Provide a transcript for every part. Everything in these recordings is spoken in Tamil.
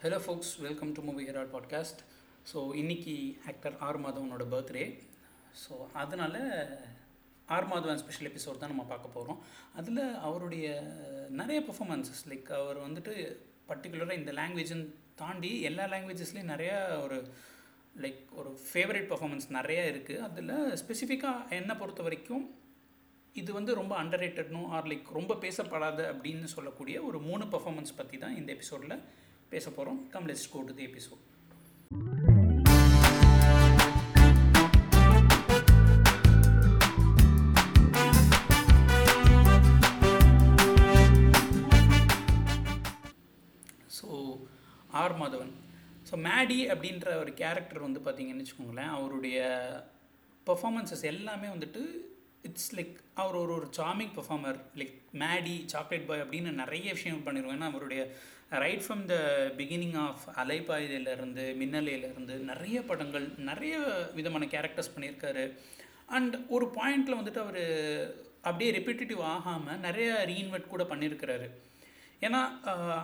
Hello folks welcome to movie herald podcast so இன்றைக்கி ஆக்டர் ஆர் மாதவனோட பர்த்டே ஸோ அதனால் ஆர் மாதவன் ஸ்பெஷல் எபிசோட் தான் நம்ம பார்க்க போகிறோம் அதில் அவருடைய நிறைய பர்ஃபாமன்ஸஸ் லைக் அவர் வந்துட்டு பர்டிகுலராக இந்த லாங்குவேஜுன்னு தாண்டி எல்லா லாங்குவேஜஸ்லேயும் நிறையா ஒரு லைக் ஒரு ஃபேவரட் பர்ஃபாமன்ஸ் நிறையா இருக்குது அதில் ஸ்பெசிஃபிக்காக என்னை பொறுத்த வரைக்கும் இது வந்து ரொம்ப அண்டர் ரேட்டட்னும் ஆர் லைக் ரொம்ப பேசப்படாத அப்படின்னு சொல்லக்கூடிய ஒரு மூணு பர்ஃபாமன்ஸ் பற்றி தான் இந்த எபிசோடில் பேச போகிறோம் come let's go to the episode so R Madhavan. So Maddy அப்படின்ற ஒரு கேரக்டர் வந்து பார்த்திங்கன்னு வச்சுக்கோங்களேன் அவருடைய பர்ஃபாமன்ஸஸ் எல்லாமே வந்துட்டு இட்ஸ் லைக் அவர் ஒரு ஒரு charming performer like Maddy chocolate boy அப்படின்னு நிறைய விஷயம் பண்ணிடுவோம் ஏன்னா அவருடைய right from the beginning of அலைப்பாயுதையிலேருந்து மின்னலையிலேருந்து நிறைய படங்கள் நிறைய விதமான கேரக்டர்ஸ் பண்ணியிருக்காரு. அண்ட் ஒரு பாயிண்டில் வந்துட்டு அவர் அப்படியே ரெப்பிட்டேட்டிவ் ஆகாமல் நிறைய ரீஇன்வெர்ட் கூட பண்ணியிருக்கிறாரு. ஏன்னா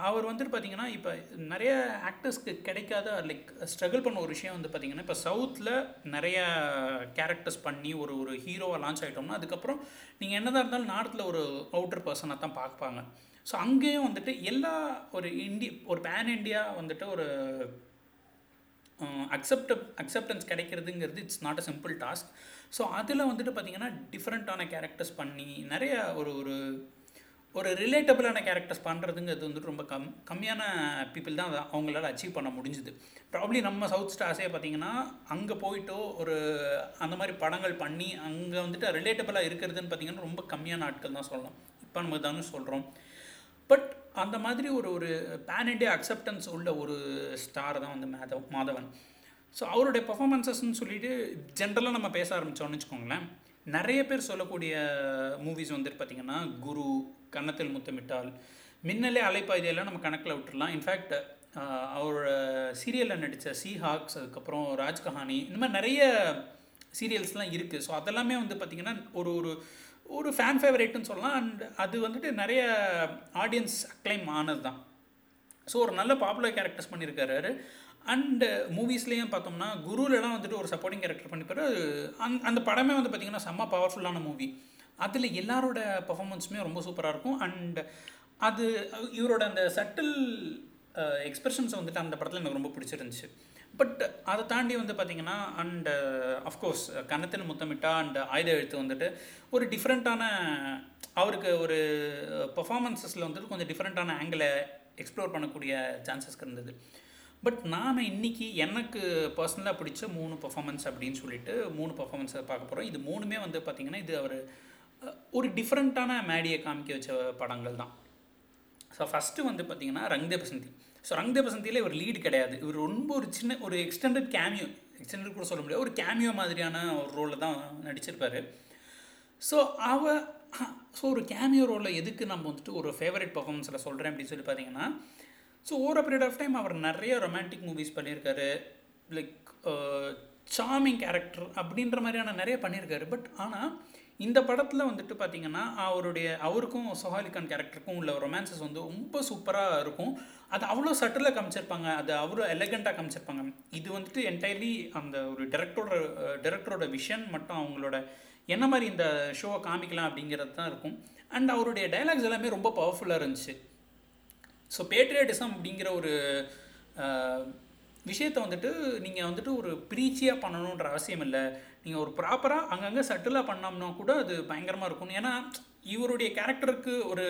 அவர் வந்துட்டு பார்த்தீங்கன்னா இப்போ நிறைய ஆக்டர்ஸ்க்கு கிடைக்காத லைக் ஸ்ட்ரகிள் பண்ண ஒரு விஷயம் வந்து பார்த்தீங்கன்னா இப்போ சவுத்தில் நிறைய கேரக்டர்ஸ் பண்ணி ஒரு ஒரு ஹீரோவாக லான்ச் ஆகிட்டோம்னா அதுக்கப்புறம் நீங்கள் என்னதான் இருந்தாலும் நார்த்தில் ஒரு அவுட்டர் பர்சனாக தான் பார்ப்பாங்க. ஸோ அங்கேயும் வந்துட்டு எல்லா ஒரு இண்டி ஒரு பேன் இண்டியா வந்துட்டு ஒரு accept acceptance கிடைக்கிறதுங்கிறது it's not a simple task so அதில் வந்துட்டு பார்த்தீங்கன்னா டிஃப்ரெண்ட்டான கேரக்டர்ஸ் பண்ணி நிறைய ஒரு ஒரு ஒரு ரிலேட்டபிளான கேரக்டர்ஸ் பண்ணுறதுங்கிறது வந்துட்டு ரொம்ப கம் கம்மியான பீப்புள் தான் அதை அவங்களால அச்சீவ் பண்ண முடிஞ்சுது. ப்ராப்ளி நம்ம சவுத் ஸ்டார்ஸே பார்த்தீங்கன்னா அங்கே போயிட்டோ ஒரு அந்த மாதிரி படங்கள் பண்ணி அங்கே வந்துட்டு ரிலேட்டபிளாக இருக்கிறதுன்னு பார்த்தீங்கன்னா ரொம்ப கம்மியான ஆட்கள் தான் சொல்லலாம். இப்போ நம்ம தானே சொல்கிறோம் பட் அந்த மாதிரி ஒரு ஒரு பேன் இண்டியா அக்செப்டன்ஸ் உள்ள ஒரு ஸ்டார் தான் வந்து மாதவ் மாதவன் ஸோ அவருடைய பர்ஃபாமன்சஸ்ன்னு சொல்லிட்டு ஜென்ரலாக நம்ம பேச ஆரம்பித்தோம்னு வச்சுக்கோங்களேன். நிறைய பேர் சொல்லக்கூடிய மூவிஸ் வந்துட்டு பார்த்திங்கன்னா குரு கன்னத்தில் முத்தமிட்டால் மின்னலே அலைப்பாய்தியெல்லாம் நம்ம கணக்கில் விட்டுடலாம் இன்ஃபேக்ட் அவரோட சீரியலில் நடித்த சி ஹாக்ஸ் அதுக்கப்புறம் ராஜ் கஹானி இந்த மாதிரி நிறைய சீரியல்ஸ்லாம் இருக்குது ஸோ அதெல்லாமே வந்து பார்த்திங்கன்னா ஒரு ஒரு ஒரு ஃபேன் ஃபேவரேட்னு சொல்லலாம். அண்ட் அது வந்துட்டு நிறைய ஆடியன்ஸ் அக்ளைம் ஆனது தான் ஸோ ஒரு நல்ல பாப்புலர் கேரக்டர்ஸ் பண்ணியிருக்காரு அண்டு மூவிஸ்லேயும் பார்த்தோம்னா குருவிலலாம் வந்துட்டு ஒரு சப்போர்ட்டிங் கேரக்டர் பண்ணிப்பாரு அந் அந்த படமே வந்து பார்த்திங்கன்னா செம்ம பவர்ஃபுல்லான மூவி அதில் எல்லாரோட பர்ஃபாமன்ஸுமே ரொம்ப சூப்பராக இருக்கும். அண்ட் அது இவரோட அந்த சட்டில் எக்ஸ்பிரஷன்ஸ் வந்துட்டு அந்த படத்தில் எனக்கு ரொம்ப பிடிச்சிருந்துச்சு. பட் அதை தாண்டி வந்து பார்த்திங்கன்னா அண்ட் அஃப்கோர்ஸ் uh, கன்னத்தில் முத்தமிட்டா அண்ட் ஆயுத எழுத்து வந்துட்டு ஒரு டிஃப்ரெண்ட்டான அவருக்கு ஒரு uh, பர்ஃபாமன்ஸஸில் வந்துட்டு கொஞ்சம் டிஃப்ரெண்ட்டான ஆங்கிளை எக்ஸ்ப்ளோர் பண்ணக்கூடிய சான்சஸ் இருந்தது. பட் நாம் இன்றைக்கி எனக்கு பர்சனலாக பிடிச்ச மூணு பர்ஃபாமன்ஸ் அப்படின்னு சொல்லிட்டு மூணு பர்ஃபாமன்ஸை பார்க்க போகிறோம் இது மூணுமே வந்து பார்த்திங்கன்னா இது அவர் ஒரு டிஃப்ரெண்ட்டான மேடியை காமிக்க வச்ச படங்கள் தான். ஸோ ஃபஸ்ட்டு வந்து பார்த்தீங்கன்னா ரங்தே பசந்தி ஸோ ரங்தே பசந்தியில் இவர் லீடு கிடையாது. இவர் ரொம்ப ஒரு சின்ன ஒரு எக்ஸ்டெண்டட் கேமியோ எக்ஸ்டெண்டட் கூட சொல்ல முடியாது. ஒரு கேமியோ மாதிரியான ஒரு ரோலில் தான் நடிச்சிருப்பார். ஸோ அவ ஸோ ஒரு கேமியோ ரோலில் எதுக்கு நம்ம வந்துட்டு ஒரு ஃபேவரட் பர்ஃபார்மன்ஸில் சொல்கிறேன் அப்படின்னு சொல்லி பார்த்தீங்கன்னா so over period of time அவர் நிறைய ரொமான்டிக் மூவிஸ் பண்ணியிருக்காரு. லைக் சாமிங் கேரக்டர் அப்படின்ற மாதிரியான நிறைய பண்ணியிருக்காரு. பட் ஆனால் இந்த படத்தில் வந்துட்டு பார்த்தீங்கன்னா அவருடைய அவருக்கும் சொஹாலிகான் கேரக்டருக்கும் உள்ள ரொமான்சஸ் வந்து ரொம்ப சூப்பராக இருக்கும். அது அவ்வளோ சட்டிலாக காமிச்சிருப்பாங்க. அது அவ்வளோ எலகண்ட்டாக காமிச்சிருப்பாங்க. இது வந்துட்டு என்டையர்லி அந்த ஒரு டேரக்டரோட டேரக்டரோட விஷன் மட்டும் அவங்களோட என்ன மாதிரி இந்த ஷோவை காமிக்கலாம் அப்படிங்கிறது தான் இருக்கும். அண்ட் அவருடைய டைலாக்ஸ் எல்லாமே ரொம்ப பவர்ஃபுல்லாக இருந்துச்சு. ஸோ பேட்ரியாட்டிசம் அப்படிங்கிற ஒரு விஷயத்தை வந்துட்டு நீங்கள் வந்துட்டு ஒரு ப்ரீச்சியாக பண்ணணுன்ற அவசியம் இல்லை. நீங்கள் ஒரு ப்ராப்பராக அங்கங்கே சட்டிலாக பண்ணோம்னா கூட அது பயங்கரமாக இருக்கும். ஏன்னா இவருடைய கேரக்டருக்கு ஒரு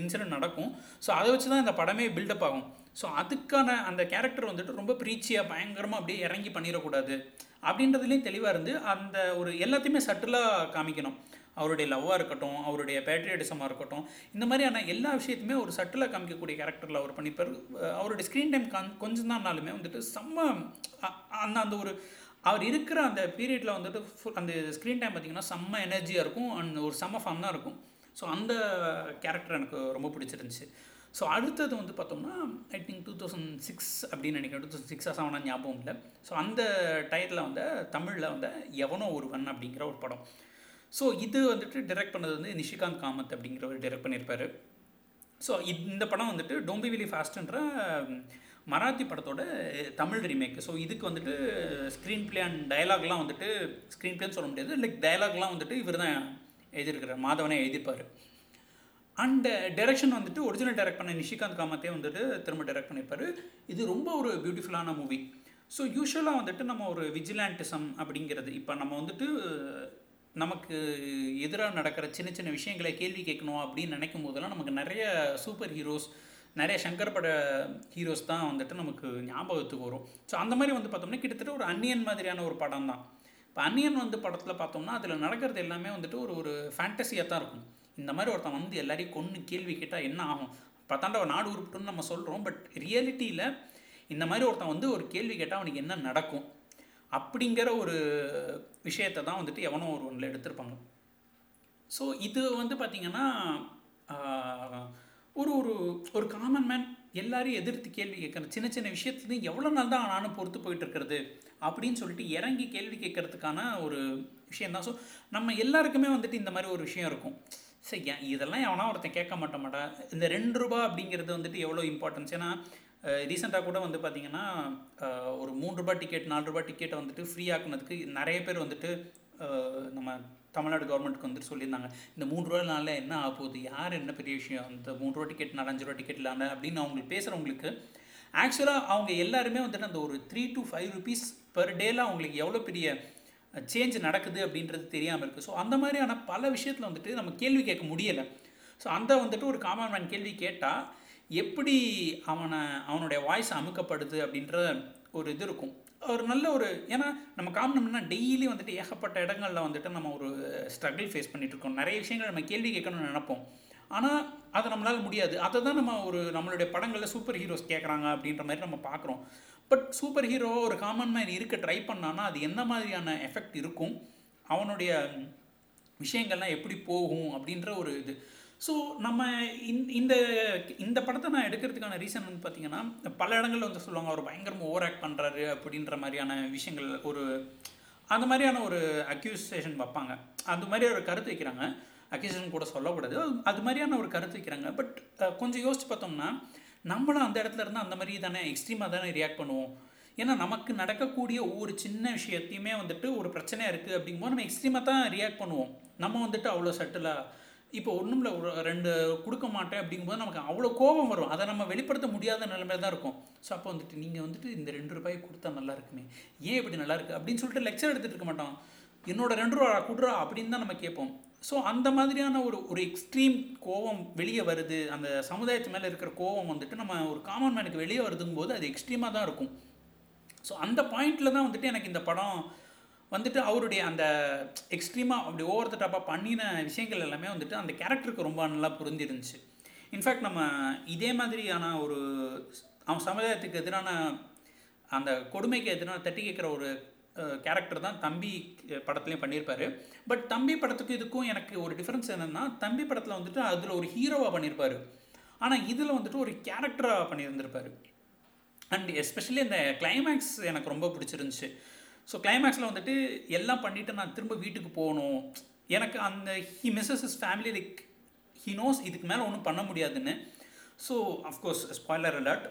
இன்சிடென்ட் நடக்கும். ஸோ அதை வச்சு தான் இந்த படமே பில்டப் ஆகும். ஸோ அதுக்கான அந்த கேரக்டர் வந்துட்டு ரொம்ப ப்ரீச்சியாக பயங்கரமாக அப்படியே இறங்கி பண்ணிடக்கூடாது. அப்படின்றதுலேயும் தெளிவாக இருந்து அந்த ஒரு எல்லாத்தையுமே சட்டிலாக காமிக்கணும். அவருடைய லவ்வாக இருக்கட்டும் அவருடைய பேட்ரியடிசமாக இருக்கட்டும் இந்த மாதிரியான எல்லா விஷயத்தையுமே ஒரு சட்டிலாக காமிக்கக்கூடிய கேரக்டரில் அவர் பண்ணிப்பார். அவருடைய ஸ்க்ரீன் டைம் கொஞ்சம் தான்னாலுமே வந்துட்டு செம்ம அ- அந்த அந்த ஒரு அவர் இருக்கிற அந்த பீரியடில் வந்துட்டு ஃபுல் அந்த ஸ்க்ரீன் டைம் பார்த்திங்கன்னா செம்ம எனர்ஜியாக இருக்கும். அண்ட் ஒரு செம்ம ஃபன்னாக இருக்கும். ஸோ அந்த கேரக்டர் எனக்கு ரொம்ப பிடிச்சிருந்துச்சு. ஸோ அடுத்தது வந்து பார்த்தோம்னா I think two thousand six அப்படின்னு நினைக்கிறேன். டூ தௌசண்ட் சிக்ஸ் செவனா ஞாபகம் இல்லை. ஸோ அந்த டயத்தில் வந்து தமிழில் வந்து எவனோ ஒருவன் அப்படிங்கிற ஒரு படம். ஸோ இது வந்துட்டு டிரெக்ட் பண்ணது வந்து நிஷிகாந்த் காமத் அப்படிங்கிறவர் டிரெக்ட் பண்ணியிருப்பார். ஸோ இந்த படம் வந்துட்டு டோம்பிவிலி ஃபாஸ்ட்ன்ற மராத்தி படத்தோட தமிழ் ரீமேக் ஸோ இதுக்கு வந்துட்டு ஸ்க்ரீன் ப்ளே அண்ட் டயலாக்லாம் வந்துட்டு ஸ்க்ரீன் பிளேன்னு சொல்ல முடியாது. லைக் டயலாக்லாம் வந்துட்டு இவர் தான் எழுதியிருக்கிறார். மாதவனே எழுதிப்பார் அண்ட் டைரக்ஷன் வந்துட்டு ஒரிஜினல் டைரக்ட் பண்ண நிஷிகாந்த் காமத்தே வந்துட்டு திரும்ப டைரக்ட் பண்ணியிருப்பாரு. இது ரொம்ப ஒரு பியூட்டிஃபுல்லான மூவி ஸோ யூஸ்வலாக வந்துட்டு நம்ம ஒரு விஜிலாண்டிசம் அப்படிங்கிறது. இப்போ நம்ம வந்துட்டு நமக்கு எதிராக நடக்கிற சின்ன சின்ன விஷயங்களை கேள்வி கேட்கணும் அப்படின்னு நினைக்கும் போதெல்லாம் நமக்கு நிறைய சூப்பர் ஹீரோஸ் நிறைய சங்கர் பட ஹீரோஸ் தான் வந்துட்டு நமக்கு ஞாபகத்துக்கு வரும். ஸோ அந்த மாதிரி வந்து பார்த்தோம்னா கிட்டத்தட்ட ஒரு அன்னியன் மாதிரியான ஒரு படம் தான். இப்போ அன்னியன் வந்து படத்தில் பார்த்தோம்னா அதில் நடக்கிறது எல்லாமே வந்துட்டு ஒரு ஒரு ஃபேண்டசியாக தான் இருக்கும். இந்த மாதிரி ஒருத்தன் வந்து எல்லாரையும் கொன்று கேள்வி கேட்டால் என்ன ஆகும்? பத்தாண்டா ஒரு நாடு உருப்பிட்டுன்னு நம்ம சொல்கிறோம் பட் ரியாலிட்டியில் இந்த மாதிரி ஒருத்தன் வந்து ஒரு கேள்வி கேட்டால் அவனுக்கு என்ன நடக்கும்? அப்படிங்கிற ஒரு விஷயத்தை தான் வந்துட்டு எவனோ ஒரு ஒன்றில் எடுத்திருப்பாங்க. ஸோ இது வந்து பார்த்திங்கன்னா ஒரு ஒரு ஒரு காமன் மேன் எல்லாரையும் எதிர்த்து கேள்வி கேட்குற சின்ன சின்ன விஷயத்துலேருந்து எவ்வளோ நாள் தான் நானும் பொறுத்து போயிட்டு இருக்கிறது அப்படின்னு சொல்லிட்டு இறங்கி கேள்வி கேட்கறதுக்கான ஒரு விஷயம் தான். ஸோ நம்ம எல்லாருக்குமே வந்துட்டு இந்த மாதிரி ஒரு விஷயம் இருக்கும். சரி இதெல்லாம் எவனா ஒருத்தன் கேட்க மாட்ட மாட்டா? இந்த ரெண்டு ரூபா அப்படிங்கிறது வந்துட்டு எவ்வளோ இம்பார்ட்டன்ஸ் ஏன்னா ரீசெண்டாக கூட வந்து பார்த்திங்கன்னா ஒரு மூணு ரூபாய் டிக்கெட் நாலு ரூபாய் டிக்கெட்டை வந்துட்டு ஃப்ரீ ஆக்குனதுக்கு நிறைய பேர் வந்துட்டு நம்ம தமிழ்நாடு கவர்மெண்ட்டுக்கு வந்துட்டு சொல்லியிருந்தாங்க. இந்த மூணு ரூபாய்னால என்ன ஆக போகுது யார் என்ன பெரிய விஷயம்? இந்த மூணு ரூபா டிக்கெட் நாலஞ்சு ரூபா டிக்கெட் இல்லாமல் அப்படின்னு அவங்களுக்கு பேசுகிறவங்களுக்கு ஆக்சுவலாக அவங்க எல்லாருமே வந்துட்டு அந்த ஒரு three to five rupees per டேல அவங்களுக்கு எவ்வளோ பெரிய சேஞ்ச் நடக்குது அப்படின்றது தெரியாமல் இருக்குது ஸோ அந்த மாதிரியான பல விஷயத்தில் வந்துட்டு நம்ம கேள்வி கேட்க முடியலை. ஸோ அந்த வந்துட்டு ஒரு காமன் மேன் கேள்வி கேட்டால் எப்படி அவனை அவனுடைய வாய்ஸ் அமுக்கப்படுது அப்படின்ற ஒரு இது இருக்கும். ஒரு நல்ல ஒரு ஏன்னா நம்ம காமனம்னா டெய்லி வந்துட்டு ஏகப்பட்ட இடங்களில் வந்துட்டு நம்ம ஒரு ஸ்ட்ரகிள் ஃபேஸ் பண்ணிகிட்டு இருக்கோம். நிறைய விஷயங்கள் நம்ம கேள்வி கேட்கணும்னு நினைப்போம். ஆனால் அது நம்மளால் முடியாது. அதை தான் நம்ம ஒரு நம்மளுடைய படங்களில் சூப்பர் ஹீரோஸ் கேட்குறாங்க அப்படின்ற மாதிரி நம்ம பார்க்குறோம். பட் சூப்பர் ஹீரோ ஒரு காமன் மேன் இருக்க ட்ரை பண்ணான்னா அது என்ன மாதிரியான எஃபெக்ட் இருக்கும்? அவனுடைய விஷயங்கள்லாம் எப்படி போகும் அப்படின்ற ஒரு இது. ஸோ நம்ம இந்த இந்த படத்தை நான் எடுக்கிறதுக்கான ரீசன் வந்து பார்த்தீங்கன்னா பல இடங்களில் வந்து சொல்லுவாங்க அவர் பயங்கரமாக ஓவர் ஆக்ட் பண்ணுறாரு அப்படின்ற மாதிரியான விஷயங்கள் ஒரு அந்த மாதிரியான ஒரு அக்யூசேஷன் வைப்பாங்க. அந்த மாதிரி ஒரு கருத்து வைக்கிறாங்க. அக்யூசேஷன் கூட சொல்லக்கூடாது. அது மாதிரியான ஒரு கருத்து வைக்கிறாங்க. பட் கொஞ்சம் யோசிச்சு பார்த்தோம்னா நம்மளும் அந்த இடத்துல இருந்தால் அந்த மாதிரி தானே எக்ஸ்ட்ரீமாக தானே ரியாக்ட் பண்ணுவோம். ஏன்னா நமக்கு நடக்கக்கூடிய ஒவ்வொரு சின்ன விஷயத்தையுமே வந்துட்டு ஒரு பிரச்சனையாக இருக்குது அப்படிங்கும்போது நம்ம எக்ஸ்ட்ரீமாக தான் ரியாக்ட் பண்ணுவோம். நம்ம வந்துட்டு அவ்வளோ சட்டிலாக இப்போ ஒன்றும் இல்லை ஒரு ரெண்டு கொடுக்க மாட்டேன் அப்படிங்கும்போது நமக்கு அவ்வளோ கோபம் வரும். அதை நம்ம வெளிப்படுத்த முடியாத நிலைமையில தான் இருக்கும். ஸோ அப்போ வந்துட்டு நீங்கள் வந்துட்டு இந்த ரெண்டு ரூபாய் கொடுத்தா நல்லா இருக்குமே. ஏன் இப்படி நல்லா இருக்குது அப்படின்னு சொல்லிட்டு லெக்சர் எடுத்துகிட்டு இருக்க மாட்டோம். என்னோட ரெண்டு ரூபா கொடுறா அப்படின்னு தான் நம்ம கேட்போம். ஸோ அந்த மாதிரியான ஒரு ஒரு எக்ஸ்ட்ரீம் கோவம் வெளியே வருது. அந்த சமுதாயத்து மேலே இருக்கிற கோவம் வந்துட்டு நம்ம ஒரு காமன் மேனுக்கு வெளியே வருதுங்கும் போது அது எக்ஸ்ட்ரீமாக தான் இருக்கும். ஸோ அந்த பாயிண்டில் தான் வந்துட்டு எனக்கு இந்த படம் வந்துட்டு அவருடைய அந்த எக்ஸ்ட்ரீமாக அப்படி ஓவர் த டாப்பாக பண்ணின விஷயங்கள் எல்லாமே வந்துட்டு அந்த கேரக்டருக்கு ரொம்ப நல்லா புரிஞ்சிருந்துச்சு இன்ஃபேக்ட் நம்ம இதே மாதிரியான ஒரு அவன் சமுதாயத்துக்கு எதிரான அந்த கொடுமைக்கு எதிரான தட்டி கேட்குற ஒரு கேரக்டர் தான் தம்பி படத்துலையும் பண்ணியிருப்பார். பட் தம்பி படத்துக்கு இதுக்கும் எனக்கு ஒரு டிஃப்ரென்ஸ் என்னென்னா தம்பி படத்தில் வந்துட்டு அதில் ஒரு ஹீரோவாக பண்ணியிருப்பார். ஆனால் இதில் வந்துட்டு ஒரு கேரக்டராக பண்ணியிருந்திருப்பார். அண்ட் எஸ்பெஷலி அந்த கிளைமேக்ஸ் எனக்கு ரொம்ப பிடிச்சிருந்துச்சு. ஸோ கிளைமேக்ஸில் வந்துட்டு எல்லாம் பண்ணிவிட்டு நான் திரும்ப வீட்டுக்கு போகணும். எனக்கு அந்த he missus is family like he knows இதுக்கு மேலே ஒன்றும் பண்ண முடியாதுன்னு. ஸோ அஃப்கோர்ஸ் ஸ்பாய்லர் அலர்ட்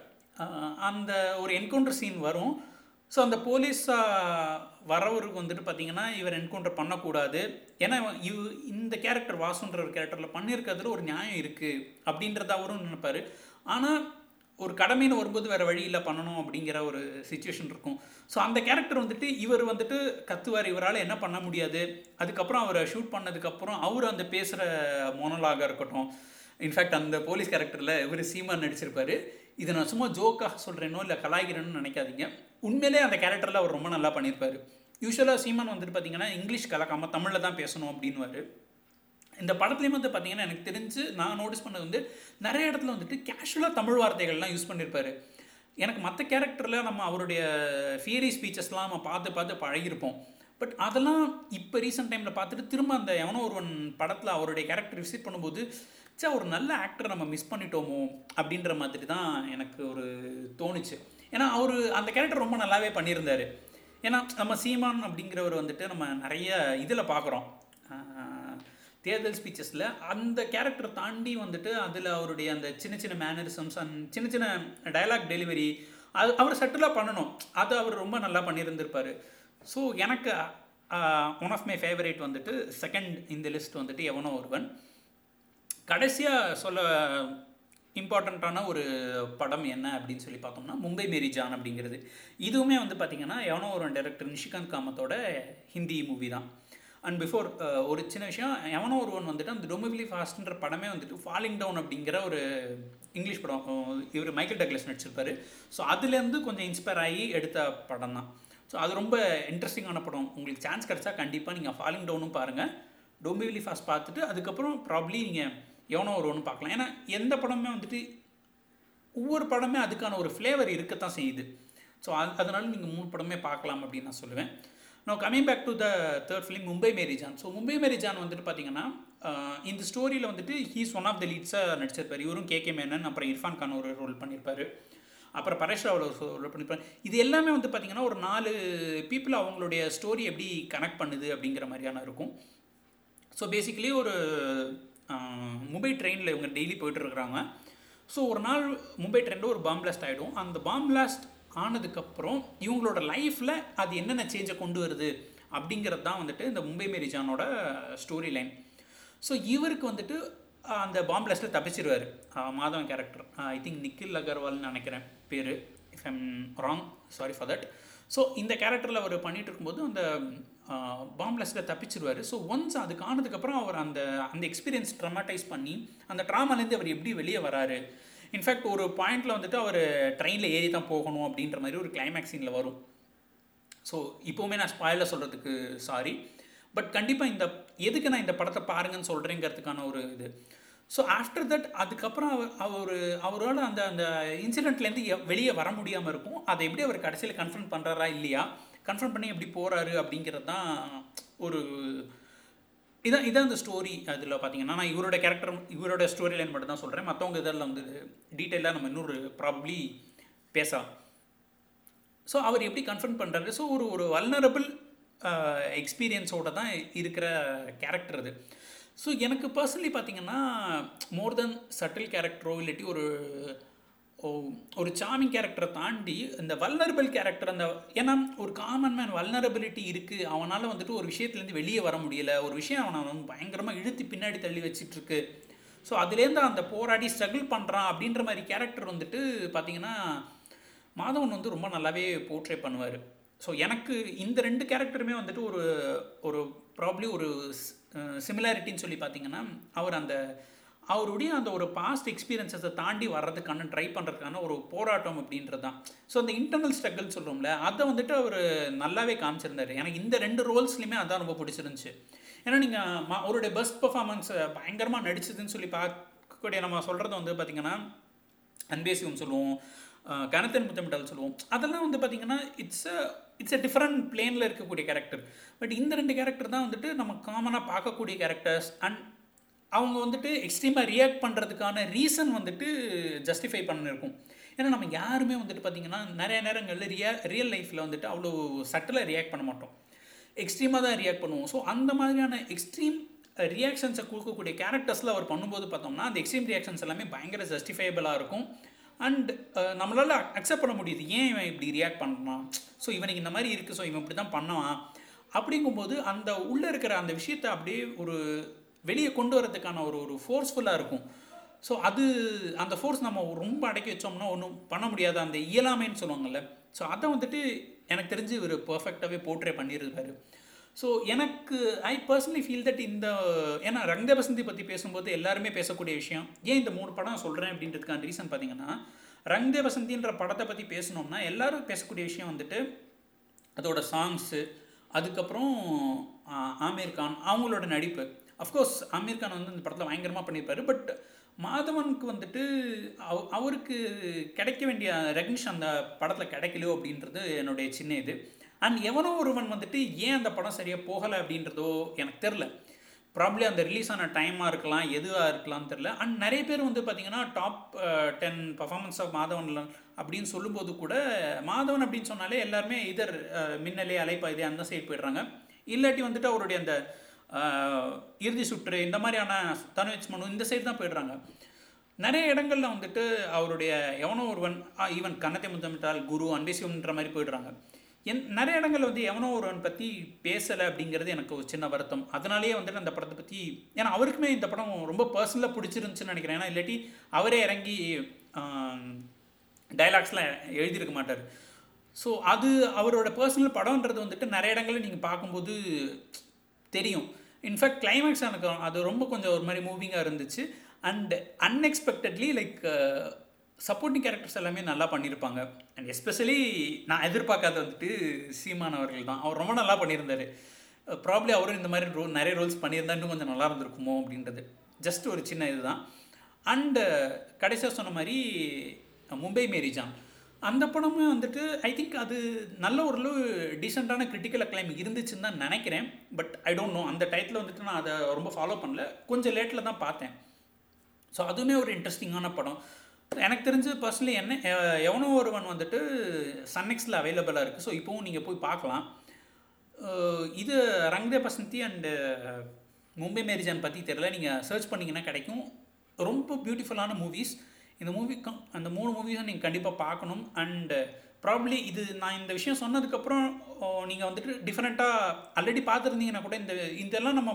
அந்த ஒரு என்கவுண்டர் சீன் வரும். ஸோ அந்த போலீஸாக வரவருக்கு வந்துட்டு பார்த்தீங்கன்னா இவர் என்கவுண்டர் பண்ணக்கூடாது. ஏன்னா இவ் இந்த கேரக்டர் வாசுன்ற ஒரு கேரக்டரில் பண்ணியிருக்கிறதுல ஒரு நியாயம் இருக்குது அப்படின்றத அவரும் நினைப்பார். ஆனால் ஒரு கடமைன்னு வரும்போது வேறு வழியில் பண்ணணும் அப்படிங்கிற ஒரு சுச்சுவேஷன் இருக்கும். ஸோ அந்த கேரக்டர் வந்துட்டு இவர் வந்துட்டு கத்துவார். இவரால் என்ன பண்ண முடியாது. அதுக்கப்புறம் அவரை ஷூட் பண்ணதுக்கப்புறம் அவர் அந்த பேசுகிற மோனலாக இருக்கட்டும். இன்ஃபேக்ட் அந்த போலீஸ் கேரக்டரில் இவர் சீமான் நடிச்சிருப்பார். இதை நான் சும்மா ஜோக்காக சொல்கிறேனோ இல்லை கலாய்கிறேன்னு நினைக்காதீங்க. உண்மையிலே அந்த கேரக்டரில் அவர் ரொம்ப நல்லா பண்ணியிருப்பார் யூஸ்வலாக சீமான் வந்துட்டு பார்த்தீங்கன்னா இங்கிலீஷ் கலக்காமல் தமிழில் தான் பேசணும் அப்படின்வாரு இந்த படத்துலேயும் வந்து பார்த்தீங்கன்னா எனக்கு தெரிஞ்சு நான் நோட்டீஸ் பண்ணது வந்து நிறைய இடத்துல வந்துட்டு கேஷுவலாக தமிழ் வார்த்தைகள்லாம் யூஸ் பண்ணியிருப்பாரு எனக்கு மற்ற கேரக்டரில் நம்ம அவருடைய ஃபியரி ஸ்பீச்சஸ்லாம் நம்ம பார்த்து பார்த்து பழகிருப்போம் பட் அதெல்லாம் இப்போ ரீசெண்ட் டைமில் பார்த்துட்டு திரும்ப அந்த எவனோ ஒருவன் படத்தில் அவருடைய கேரக்டர் விசிட் பண்ணும்போது சே ஒரு நல்ல ஆக்டரை நம்ம மிஸ் பண்ணிட்டோமோ அப்படின்ற மாதிரி தான் எனக்கு ஒரு தோணுச்சு. ஏன்னா அவர் அந்த கேரக்டர் ரொம்ப நல்லாவே பண்ணியிருந்தார். ஏன்னா நம்ம சீமான் அப்படிங்கிறவர் வந்துட்டு நம்ம நிறைய இதில் பார்க்குறோம் தேர்தல் ஸ்பீச்சஸில் அந்த கேரக்டரை தாண்டி வந்துட்டு அதில் அவருடைய அந்த சின்ன சின்ன மேனரிசம்ஸ் அண்ட் சின்ன சின்ன டைலாக் டெலிவரி அது அவர் சட்டிலாக பண்ணணும். அது அவர் ரொம்ப நல்லா பண்ணியிருந்திருப்பார். ஸோ எனக்கு ஒன் ஆஃப் மை ஃபேவரேட் வந்துட்டு செகண்ட் இந்த லிஸ்ட் வந்துட்டு எவனோ ஒருவன். கடைசியாக சொல்ல இம்பார்ட்டண்ட்டான ஒரு படம் என்ன அப்படின்னு சொல்லி பார்த்தோம்னா மும்பை மேரி ஜான் அப்படிங்கிறது. இதுவுமே வந்து பார்த்திங்கன்னா எவனோ ஒரு டைரக்டர் நிஷிகாந்த் காமத்தோட ஹிந்தி மூவி தான். அண்ட் பிஃபோர் uh, ஒரு சின்ன விஷயம் எவனோ ஒருவன் வந்துட்டு அந்த டொமிவிலி ஃபாஸ்ட்ன்ற படமே வந்துட்டு ஃபாலிங் டவுன் அப்படிங்கிற ஒரு இங்கிலீஷ் படம் இவர் மைக்கேல் டக்லஸ் நடிச்சிருப்பாரு. ஸோ அதுலேருந்து கொஞ்சம் இன்ஸ்பயர் ஆகி எடுத்த படம் தான் ஸோ அது ரொம்ப இன்ட்ரெஸ்டிங்கான படம். உங்களுக்கு சான்ஸ் கிடச்சா கண்டிப்பாக நீங்கள் ஃபாலிங் டவுனும் பாருங்கள் டொம்பிவிலி ஃபாஸ்ட் பார்த்துட்டு அதுக்கப்புறம் ப்ராப்ளி நீங்கள் எவனோ ஒரு ஒன்று பார்க்கலாம். ஏன்னா எந்த படமே வந்துட்டு ஒவ்வொரு படமே அதுக்கான ஒரு ஃப்ளேவர் இருக்கத்தான் செய்யுது. ஸோ அது அதனால நீங்கள் மூணு படமே பார்க்கலாம் அப்படின்னு நான் சொல்லுவேன். நான் coming back to the third film Mumbai Meri Jaan so Mumbai Meri Jaan வந்துட்டு பார்த்தீங்கன்னா இந்த ஸ்டோரியில் வந்துட்டு ஹீஸ் ஒன் ஆஃப் த லீட்ஸாக நடிச்சிருப்பார். இவரும் கே கே மேனன் அப்புறம் இர்ஃபான் கான் ஒரு ரோல் பண்ணியிருப்பார் அப்புறம் பரேஷ் ராவல் ஒரு ரோல் பண்ணியிருப்பார் இது எல்லாமே வந்து பார்த்திங்கன்னா ஒரு நாலு பீப்புள் அவங்களுடைய ஸ்டோரி எப்படி கனெக்ட் பண்ணுது அப்படிங்கிற மாதிரியான இருக்கும். ஸோ பேசிக்கலி ஒரு மும்பை ட்ரெயினில் இவங்க டெய்லி போயிட்டுருக்குறாங்க ஸோ ஒரு நாள் மும்பை ட்ரெயினில் ஒரு பாம் பிளாஸ்ட் ஆகிடும் அந்த பாம் பிளாஸ்ட் ஆனதுக்கப்புறம் இவங்களோட லைஃப்பில் அது என்னென்ன சேஞ்சை கொண்டு வருது அப்படிங்கிறது தான் வந்துட்டு இந்த மும்பை மேரிஜானோட ஸ்டோரி லைன் ஸோ இவருக்கு வந்துட்டு அந்த பாம்பிளெஸ்ட்டில் தப்பிச்சிருவார். Madhavan character I think Nikhil அகர்வால்னு நினைக்கிறேன் பேர் if I'm wrong sorry for that so இந்த கேரக்டரில் அவர் பண்ணிகிட்டு இருக்கும்போது அந்த பாம்பிளஸில் தப்பிச்சிருவார். ஸோ ஒன்ஸ் அதுக்கு ஆனதுக்கப்புறம் அவர் அந்த அந்த எக்ஸ்பீரியன்ஸ் ட்ரமாட்டைஸ் பண்ணி அந்த ட்ராமாலேருந்து அவர் எப்படி வெளியே வராரு? இன்ஃபேக்ட் ஒரு பாயிண்டில் வந்துட்டு அவர் ட்ரெயினில் ஏறி தான் போகணும் அப்படின்ற மாதிரி ஒரு கிளைமேக்ஸ் சீனில் வரும். ஸோ இப்போவுமே நான் ஸ்பாயில் சொல்கிறதுக்கு சாரி பட் கண்டிப்பாக இந்த எதுக்கு நான் இந்த படத்தை பாருங்கன்னு சொல்கிறேங்கிறதுக்கான ஒரு இது. ஸோ ஆஃப்டர் தட் அதுக்கப்புறம் அவர் அவர் அவரோட அந்த அந்த இன்சிடெண்ட்லேருந்து வெளியே வர முடியாமல் இருக்கும். அதை எப்படி அவர் கடைசியில் கன்ஃபர்ம் பண்ணுறாரா இல்லையா? கன்ஃபர்ம் பண்ணி எப்படி போகிறாரு அப்படிங்கிறது தான் ஒரு இதான் இதான் அந்த ஸ்டோரி அதில் பார்த்தீங்கன்னா நான் இவரோட கேரக்டர் இவரோட ஸ்டோரி லைன் மட்டும் தான் சொல்கிறேன் மற்றவங்க இதெல்லாம் வந்து டீட்டெயிலாக நம்ம இன்னொரு ப்ராப்ளி பேசலாம். ஸோ அவர் எப்படி கன்ஃபர்ம் பண்ணுறாரு ஸோ ஒரு ஒரு வல்னரபிள் எக்ஸ்பீரியன்ஸோடு தான் இருக்கிற கேரக்டர் அது. ஸோ எனக்கு பர்சனலி பார்த்தீங்கன்னா மோர் தென் சட்டில் கேரக்டரோ இல்லாட்டி ஒரு ஒரு சாமிங் கேரக்டரை தாண்டி இந்த வல்னரபிள் கேரக்டர் அந்த ஏன்னா ஒரு காமன் மேன் வல்னரபிலிட்டி இருக்குது அவனால் வந்துட்டு ஒரு விஷயத்துலேருந்து வெளியே வர முடியல. ஒரு விஷயம் அவனை பயங்கரமாக இழுத்து பின்னாடி தள்ளி வச்சிட்ருக்கு ஸோ அதுலேருந்து அந்த போராடி ஸ்ட்ரகிள் பண்ணுறான் அப்படின்ற மாதிரி கேரக்டர் வந்துட்டு பார்த்திங்கன்னா மாதவன் வந்து ரொம்ப நல்லாவே போர்ட்ரே பண்ணுவார். ஸோ எனக்கு இந்த ரெண்டு கேரக்டருமே வந்துட்டு ஒரு ஒரு ப்ராப்ளி ஒரு சிமிலாரிட்டின்னு சொல்லி பார்த்தீங்கன்னா அவர் அந்த அவருடைய அந்த ஒரு பாஸ்ட் எக்ஸ்பீரியன்ஸஸை தாண்டி வர்றதுக்கான ட்ரை பண்ணுறதுக்கான ஒரு போராட்டம் அப்படின்றது தான் ஸோ அந்த இன்டர்னல் ஸ்ட்ரகிள் சொல்கிறோம்ல அதை வந்துட்டு அவர் நல்லாவே காமிச்சிருந்தார். எனக்கு இந்த ரெண்டு ரோல்ஸ்லையுமே அதான் ரொம்ப பிடிச்சிருந்துச்சு. ஏன்னா நீங்கள் அவருடைய பெஸ்ட் பர்ஃபார்மன்ஸ் பயங்கரமாக நடிச்சதுன்னு சொல்லி பார்க்கக்கூடிய நம்ம சொல்கிறது வந்து பார்த்திங்கன்னா அன்பேசியம் சொல்லுவோம் கனத்தன் முத்தமிட்டால் சொல்லுவோம். அதெல்லாம் வந்து பார்த்திங்கன்னா it's a it's a different பிளேனில் இருக்கக்கூடிய கேரக்டர் பட் இந்த ரெண்டு கேரக்டர் தான் வந்துட்டு நம்ம காமனாக பார்க்கக்கூடிய கேரக்டர்ஸ் அண்ட் அவங்க வந்துட்டு எக்ஸ்ட்ரீமாக ரியாக்ட் பண்ணுறதுக்கான ரீசன் வந்துட்டு ஜஸ்டிஃபை பண்ணிருக்கும். ஏன்னா நம்ம யாருமே வந்துட்டு பார்த்திங்கன்னா நிறைய நேரங்களில் ரியா ரியல் லைஃப்பில் வந்துட்டு அவ்வளோ சட்டிலாக ரியாக்ட் பண்ண மாட்டோம். எக்ஸ்ட்ரீமாக தான் ரியாக்ட் பண்ணுவோம். ஸோ அந்த மாதிரியான எக்ஸ்ட்ரீம் ரியாக்ஷன்ஸை கொடுக்கக்கூடிய கேரக்டர்ஸில் அவர் பண்ணும்போது பார்த்தோம்னா அந்த எக்ஸ்ட்ரீம் ரியாக்ஷன்ஸ் எல்லாமே பயங்கர ஜஸ்டிஃபைபிளாக இருக்கும். அண்ட் நம்மளால் அக்செப்ட் பண்ண முடியுது. ஏன் இவன் இப்படி ரியாக்ட் பண்ணுறான் ஸோ இவனுக்கு இந்த மாதிரி இருக்குது ஸோ இவன் இப்படி தான் பண்ணுவான். அப்படிங்கும்போது அந்த உள்ளே இருக்கிற அந்த விஷயத்தை அப்படியே ஒரு வெளியே கொண்டு வரதுக்கான ஒரு ஒரு ஃபோர்ஸ்ஃபுல்லாக இருக்கும். ஸோ அது அந்த ஃபோர்ஸ் நம்ம ரொம்ப அடக்கி வச்சோம்னா ஒன்றும் பண்ண முடியாது. அந்த இயலாமைன்னு சொல்லுவாங்கள்ல ஸோ அதை வந்துட்டு எனக்கு தெரிஞ்சு இவர் பர்ஃபெக்டாகவே போர்ட்ரே பண்ணியிருக்காரு ஸோ எனக்கு ஐ பர்சனலி ஃபீல் தட் இந்த ஏன்னா ரங்க வசந்தி பற்றி பேசும்போது எல்லாருமே பேசக்கூடிய விஷயம். ஏன் இந்த மூணு படம் சொல்கிறேன் அப்படின்றதுக்கான ரீசன் பார்த்தீங்கன்னா ரங்க வசந்தின்ற படத்தை பற்றி பேசணும்னா எல்லாரும் பேசக்கூடிய விஷயம் வந்துட்டு அதோட சாங்ஸு அதுக்கப்புறம் ஆமீர் கான் அவங்களோட நடிப்பு. அஃப்கோர்ஸ் ஆமீர் கான் வந்து இந்த படத்தில் பயங்கரமாக பண்ணியிருப்பாரு பட் மாதவனுக்கு வந்துட்டு அவ அவருக்கு கிடைக்க வேண்டிய ரெகனிஷன் அந்த படத்தில் கிடைக்கலையோ அப்படின்றது என்னுடைய சின்ன இது. அண்ட் எவனோ ஒருவன் வந்துட்டு ஏன் அந்த படம் சரியாக போகலை அப்படின்றதோ எனக்கு தெரில. ப்ராப்ளி அந்த ரிலீஸ் ஆன டைமாக இருக்கலாம் எதுவாக இருக்கலாம்னு தெரில. அண்ட் நிறைய பேர் வந்து பார்த்திங்கன்னா top ten performance of Madhavan அப்படின்னு சொல்லும்போது கூட மாதவன் அப்படின்னு சொன்னாலே எல்லாருமே இதர் மின்னலே அலைப்பாய்தே அந்த சைடு போயிடுறாங்க. இல்லாட்டி வந்துட்டு அவருடைய அந்த இறுதி சுற்று இந்த மாதிரியான தனுவிச் மனு இந்த சைடு தான் போயிடுறாங்க. நிறைய இடங்களில் வந்துட்டு அவருடைய எவனோ ஒருவன் ஈவன் கன்னத்தை முத்தமிட்டால் குரு அன்பேசியம்ன்ற மாதிரி போயிடுறாங்க. என் நிறைய இடங்களில் வந்து எவனோ ஒருவன் பற்றி பேசலை அப்படிங்கிறது எனக்கு ஒரு சின்ன வருத்தம். அதனாலேயே வந்துட்டு அந்த படத்தை பற்றி ஏன்னா அவருக்குமே இந்த படம் ரொம்ப பர்சனலாக பிடிச்சிருந்துச்சுன்னு நினைக்கிறேன். ஏன்னா இல்லாட்டி அவரே இறங்கி டைலாக்ஸ்லாம் எழுதியிருக்க மாட்டார். ஸோ அது அவரோட பர்சனல் படம்ன்றது வந்துட்டு நிறைய இடங்களில் நீங்கள் பார்க்கும்போது தெரியும். இன்ஃபேக்ட் கிளைமேக்ஸ் எனக்கு அது ரொம்ப கொஞ்சம் ஒரு மாதிரி மூவிங்காக இருந்துச்சு. And unexpectedly like supporting characters எல்லாமே நல்லா பண்ணியிருப்பாங்க அண்ட் எஸ்பெஷலி நான் எதிர்பார்க்காத வந்துட்டு சீமான் அவர்கள் தான். அவர் ரொம்ப நல்லா பண்ணியிருந்தார். ப்ராப்ளி uh, அவரும் இந்த மாதிரி ரோல் நிறைய ரோல்ஸ் பண்ணியிருந்தா இன்னும் கொஞ்சம் நல்லா இருந்திருக்குமோ அப்படின்றது. ஜஸ்ட் ஒரு சின்ன இதுதான். அண்டு uh, கடைசியாக சொன்ன மாதிரி uh, மும்பை மேரிஜான் அந்த படமே வந்துட்டு ஐ திங்க் அது நல்ல ஒரு டீசெண்டான கிரிட்டிக்கல் அக்ளைம் இருந்துச்சுன்னு தான் நினைக்கிறேன். பட் ஐ டோன்ட் நோ அந்த டயத்தில் வந்துட்டு நான் அதை ரொம்ப ஃபாலோ பண்ணல. கொஞ்சம் லேட்டில் தான் பார்த்தேன். ஸோ அதுவுமே ஒரு இன்ட்ரெஸ்டிங்கான படம். எனக்கு தெரிஞ்சு பர்சனலி என்ன எவனோ ஒருவன் வந்துட்டு சன்னெக்ஸில் அவைலபிளாக இருக்குது ஸோ இப்போவும் நீங்கள் போய் பார்க்கலாம். இது ரங்தே பசந்தி அண்டு மும்பை மேரிஜான் பற்றி தெரியல. நீங்கள் சர்ச் பண்ணிங்கன்னா கிடைக்கும். ரொம்ப பியூட்டிஃபுல்லான மூவிஸ் இந்த மூவிக்கும் அந்த மூணு மூவிஸும் நீங்கள் கண்டிப்பாக பார்க்கணும். அண்டு ப்ராப்ளி uh, இது நான் இந்த விஷயம் சொன்னதுக்கப்புறம் நீங்கள் வந்துட்டு டிஃப்ரெண்ட்டாக ஆல்ரெடி பார்த்துருந்தீங்கன்னா கூட இந்த இதெல்லாம் நம்ம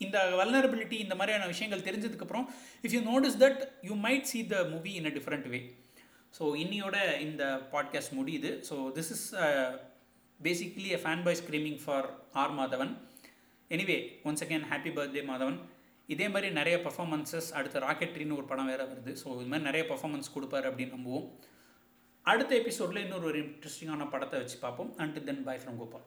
இந்த வல்னரபிலிட்டி இந்த மாதிரியான விஷயங்கள் தெரிஞ்சதுக்கப்புறம் if you notice that you might see the movie in a different way so இன்னியோட இந்த பாட்காஸ்ட் முடியுது. So this is basically a fan boy screaming for R Madhavan anyway once again happy birthday Madhavan இதே மாதிரி நிறைய பர்ஃபாமன்ஸஸ் அடுத்து ராக்கெட்ரின்னு ஒரு படம் வேறு வருது. ஸோ இது மாதிரி நிறைய பர்ஃபாமன்ஸ் கொடுப்பாரு அப்படின்னு நம்புவோம். அடுத்த எபிசோடில் இன்னொரு ஒரு இன்ட்ரெஸ்டிங்கான படத்தை வச்சு பார்ப்போம். And then boy from Gopal